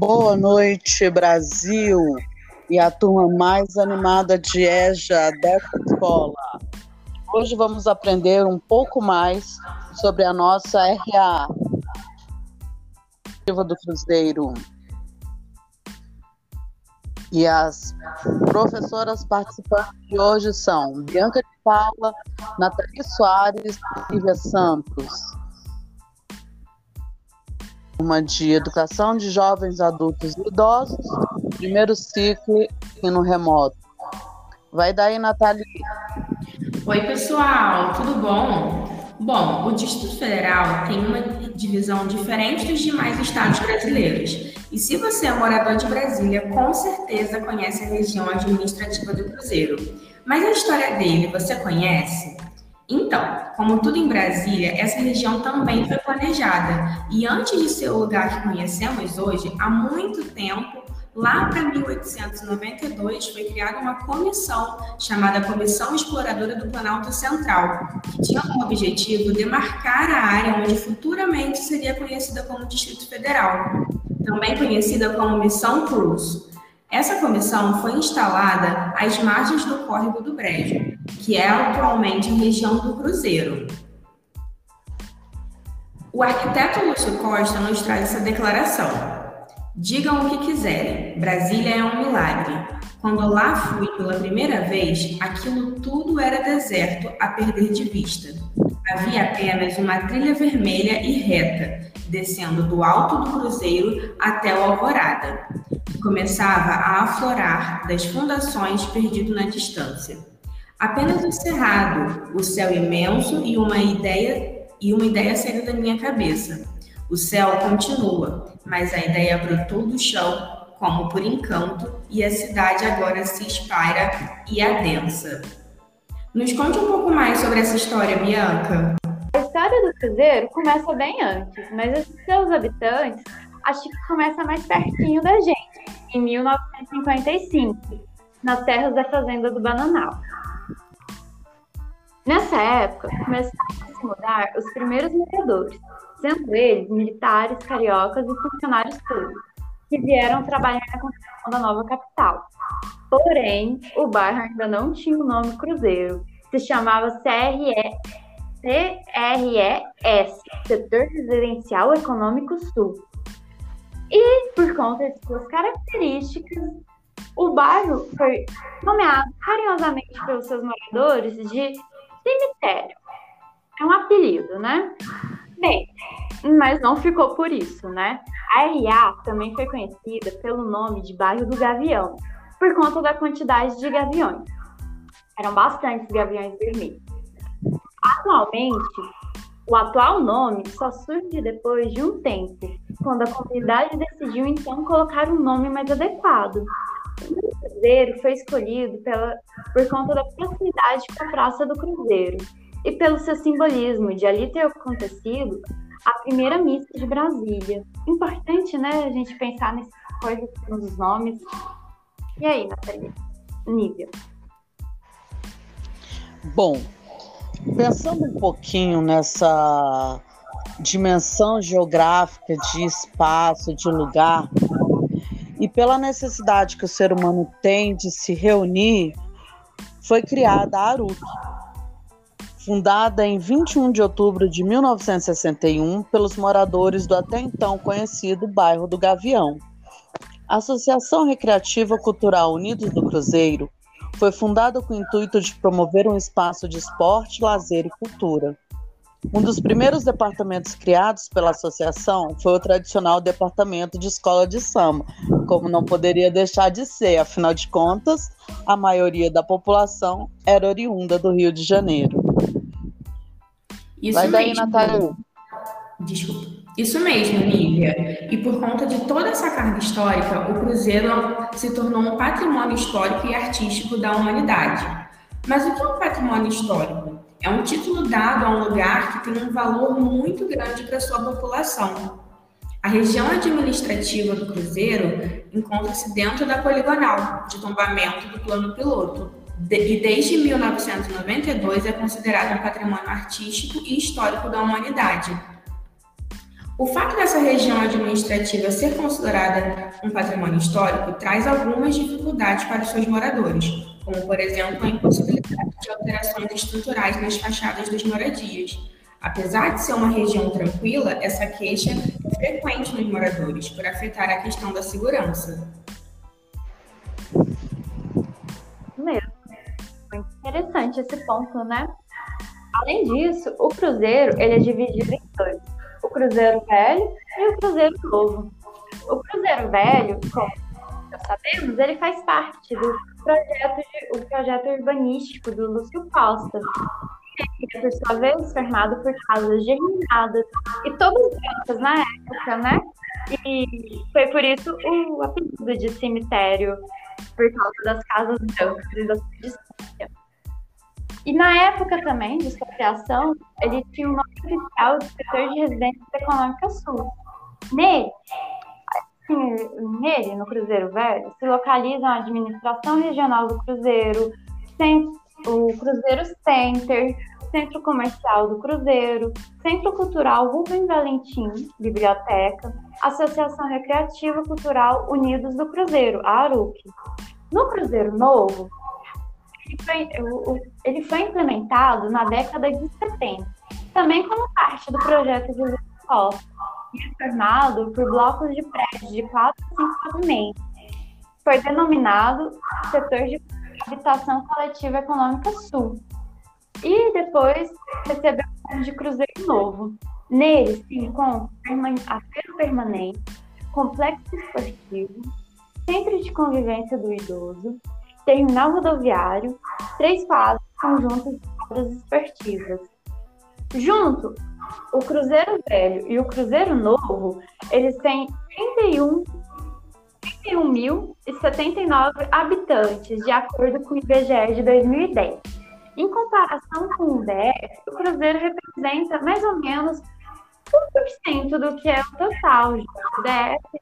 Boa noite, Brasil e a turma mais animada de EJA dessa escola. Hoje vamos aprender um pouco mais sobre a nossa RA do Cruzeiro. E as professoras participantes de hoje são Bianca de Paula, Nathalie Soares e Lívia Santos. Uma de Educação de Jovens, Adultos e Idosos, primeiro ciclo e no remoto. Vai daí, Nathalie. Oi, pessoal, tudo bom? Bom, o Distrito Federal tem uma divisão diferente dos demais estados brasileiros. E se você é morador de Brasília, com certeza conhece a região administrativa do Cruzeiro. Mas a história dele você conhece? Então, como tudo em Brasília, essa região também foi planejada. E antes de ser o lugar que conhecemos hoje, há muito tempo Lá para 1892 foi criada uma comissão chamada Comissão Exploradora do Planalto Central, que tinha como objetivo demarcar a área onde futuramente seria conhecida como Distrito Federal, também conhecida como Missão Cruz. Essa comissão foi instalada às margens do córrego do Brejo, que é atualmente a região do Cruzeiro. O arquiteto Lúcio Costa nos traz essa declaração. Digam o que quiserem, Brasília é um milagre. Quando lá fui pela primeira vez, aquilo tudo era deserto a perder de vista. Havia apenas uma trilha vermelha e reta, descendo do alto do cruzeiro até o Alvorada, que começava a aflorar das fundações perdido na distância. Apenas o cerrado, o céu imenso e uma ideia e uma ideia saiu da minha cabeça. O céu continua, mas a ideia brotou do chão como por encanto e a cidade agora se espalha e adensa. Nos conte um pouco mais sobre essa história, Bianca. A história do Cruzeiro começa bem antes, mas os seus habitantes acho que começa mais pertinho da gente, em 1955, nas terras da fazenda do Bananal. Nessa época, começaram a se mudar os primeiros moradores, sendo eles militares, cariocas e funcionários públicos, que vieram trabalhar na construção da nova capital. Porém, o bairro ainda não tinha o nome Cruzeiro, se chamava CRE, CRES, Setor Residencial Econômico Sul. E, por conta de suas características, o bairro foi nomeado carinhosamente pelos seus moradores de cemitério. É um apelido, né? Bem, mas não ficou por isso, né? A RA também foi conhecida pelo nome de bairro do Gavião, por conta da quantidade de gaviões. Eram bastantes gaviões vermelhos. Atualmente, o atual nome só surge depois de um tempo, quando a comunidade decidiu então colocar um nome mais adequado. Cruzeiro foi escolhido pela, por conta da proximidade com a Praça do Cruzeiro, e pelo seu simbolismo de ali ter acontecido a primeira missa de Brasília. Importante, né, a gente pensar nessas coisas, nos nomes. E aí, Nathalie? Nível. Bom, pensando um pouquinho nessa dimensão geográfica de espaço, de lugar, e pela necessidade que o ser humano tem de se reunir, foi criada a Aruto, fundada em 21 de outubro de 1961 pelos moradores do até então conhecido bairro do Gavião. A Associação Recreativa Cultural Unidos do Cruzeiro foi fundada com o intuito de promover um espaço de esporte, lazer e cultura. Um dos primeiros departamentos criados pela associação foi o tradicional departamento de escola de samba, como não poderia deixar de ser, afinal de contas, a maioria da população era oriunda do Rio de Janeiro. Isso Vai daí, mesmo. Natália. Desculpa. Isso mesmo, Lívia. E por conta de toda essa carga histórica, o Cruzeiro se tornou um patrimônio histórico e artístico da humanidade. Mas o que é um patrimônio histórico? É um título dado a um lugar que tem um valor muito grande para sua população. A região administrativa do Cruzeiro encontra-se dentro da poligonal de tombamento do plano piloto, e desde 1992 é considerado um patrimônio artístico e histórico da humanidade. O fato dessa região administrativa ser considerada um patrimônio histórico traz algumas dificuldades para os seus moradores, como, por exemplo, a impossibilidade de alterações estruturais nas fachadas das moradias. Apesar de ser uma região tranquila, essa queixa é frequente nos moradores, por afetar a questão da segurança. Mesmo. Muito interessante esse ponto, né? Além disso, o cruzeiro ele é dividido em dois o Cruzeiro Velho e o Cruzeiro Novo. O Cruzeiro Velho, como sabemos, ele faz parte do projeto, o projeto urbanístico do Lúcio Costa, que é, por sua vez, formado por casas germinadas e todas brancas na época, né? E foi por isso o apelido de cemitério, por causa das casas brancas e da distância. E na época também de sua criação, ele tinha o nome oficial de setor de residência econômica sul. Nele, nele, no Cruzeiro Velho, se localizam a administração regional do Cruzeiro, o Cruzeiro Center, Centro Comercial do Cruzeiro, Centro Cultural Rubem Valentim, Biblioteca, Associação Recreativa Cultural Unidos do Cruzeiro, a ARUC. No Cruzeiro Novo, ele foi implementado na década de 70, também como parte do projeto de Costa, formado por blocos de prédios de 4 a 5 pavimentos. Foi denominado Setor de Habitação Coletiva Econômica Sul. E depois recebeu o nome de Cruzeiro Novo. Nele se encontra a feira permanente, complexo esportivo, centro de convivência do idoso, terminal rodoviário, três quadros conjuntos de quadras esportivas. Junto, o Cruzeiro Velho e o Cruzeiro Novo, eles têm 31 31.079 habitantes, de acordo com o IBGE de 2010. Em comparação com o DF, o Cruzeiro representa mais ou menos 1% do que é o total. O DF,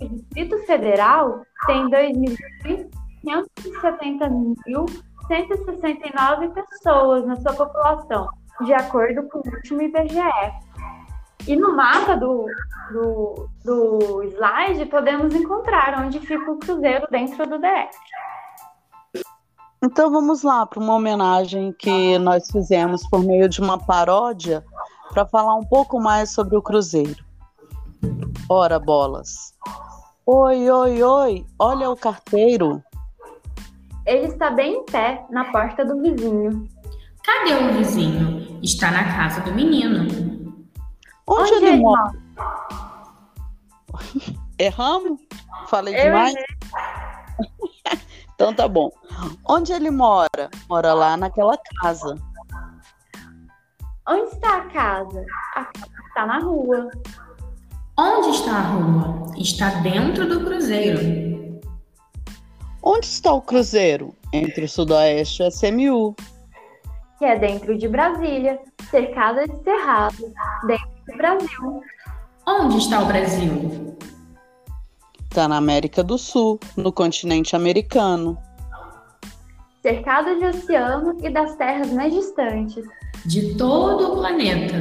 o Distrito Federal, tem 2.000 570.169 pessoas na sua população, de acordo com o último IBGE. E no mapa do, do, do slide podemos encontrar onde fica o cruzeiro dentro do DF. Então vamos lá para uma homenagem que nós fizemos por meio de uma paródia para falar um pouco mais sobre o Cruzeiro. Ora, bolas. Oi, oi, oi, olha o carteiro. Ele está bem em pé na porta do vizinho. Cadê o vizinho? Está na casa do menino. Onde, Onde ele, mora? Erramos? Falei Eu demais? então tá bom. Onde ele mora? Mora lá naquela casa. Onde está a casa? A casa está na rua. Onde está a rua? Está dentro do cruzeiro. Onde está o Cruzeiro? Entre o Sudoeste e a SMU. Que é dentro de Brasília, cercada de cerrado, dentro do Brasil. Onde está o Brasil? Está na América do Sul, no continente americano. Cercado de oceano e das terras mais distantes. De todo o planeta.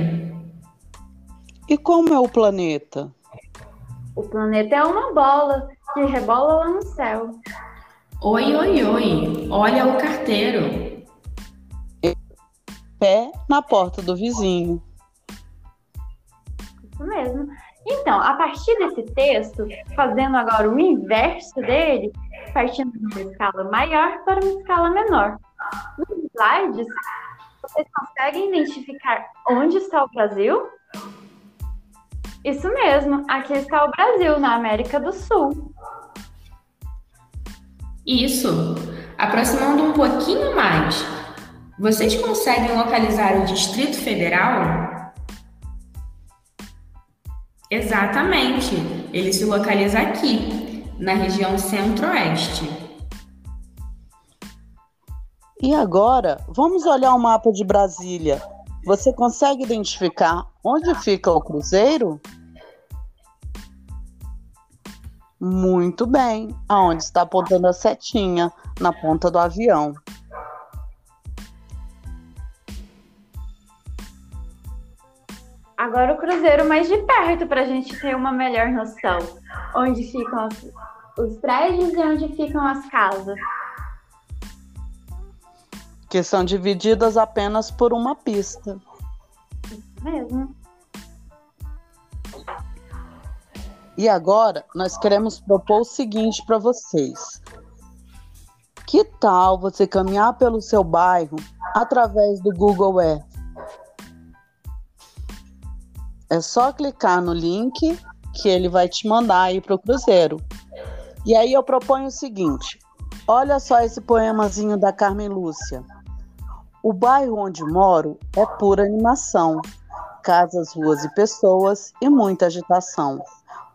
E como é o planeta? O planeta é uma bola que rebola lá no céu. Oi, oi, oi, olha o carteiro. Pé na porta do vizinho. Isso mesmo. Então, a partir desse texto, fazendo agora o inverso dele, partindo de uma escala maior para uma escala menor. Nos slides, vocês conseguem identificar onde está o Brasil? Isso mesmo, aqui está o Brasil, na América do Sul. Isso. Aproximando um pouquinho mais, vocês conseguem localizar o Distrito Federal? Exatamente. Ele se localiza aqui, na região centro-oeste. E agora, vamos olhar o mapa de Brasília. Você consegue identificar onde fica o Cruzeiro? Muito bem. Aonde está apontando a setinha? Na ponta do avião. Agora o cruzeiro mais de perto para a gente ter uma melhor noção. Onde ficam os, os prédios e onde ficam as casas. Que são divididas apenas por uma pista. Isso mesmo. E agora nós queremos propor o seguinte para vocês. Que tal você caminhar pelo seu bairro através do Google Earth? É só clicar no link que ele vai te mandar aí para o Cruzeiro. E aí eu proponho o seguinte: olha só esse poemazinho da Carmen Lúcia. O bairro onde moro é pura animação. Casas, ruas e pessoas e muita agitação.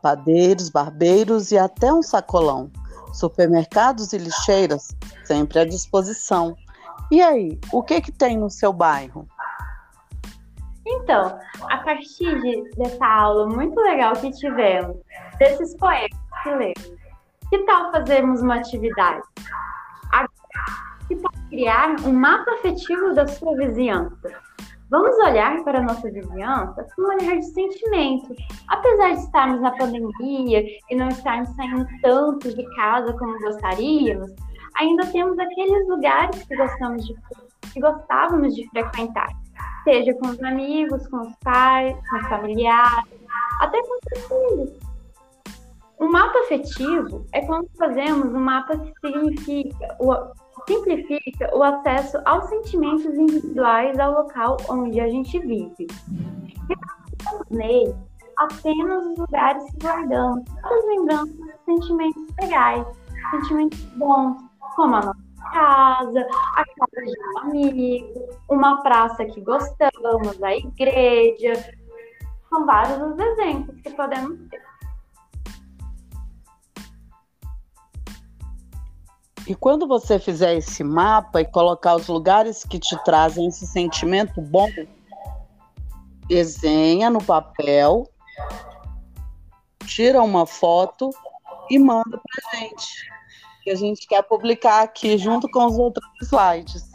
Padeiros, barbeiros e até um sacolão. Supermercados e lixeiras sempre à disposição. E aí, o que que tem no seu bairro? Então, a partir de, dessa aula muito legal que tivemos, desses poemas que lemos, que tal fazermos uma atividade? Que tal criar um mapa afetivo da sua vizinhança? Vamos olhar para a nossa vizinhança com um olhar de sentimento. Apesar de estarmos na pandemia e não estarmos saindo tanto de casa como gostaríamos, ainda temos aqueles lugares que gostamos de que gostávamos de frequentar, seja com os amigos, com os pais, com os familiares, até com os filhos. Um mapa afetivo é quando fazemos um mapa que significa o, simplifica o acesso aos sentimentos individuais ao local onde a gente vive. Representamos nele apenas os lugares que guardamos, as lembranças sentimentos legais, sentimentos bons, como a nossa casa, a casa de um amigo, uma praça que gostamos, a igreja. São vários os exemplos que podemos ter. E quando você fizer esse mapa e colocar os lugares que te trazem esse sentimento bom, desenha no papel, tira uma foto e manda pra gente. Que a gente quer publicar aqui junto com os outros slides.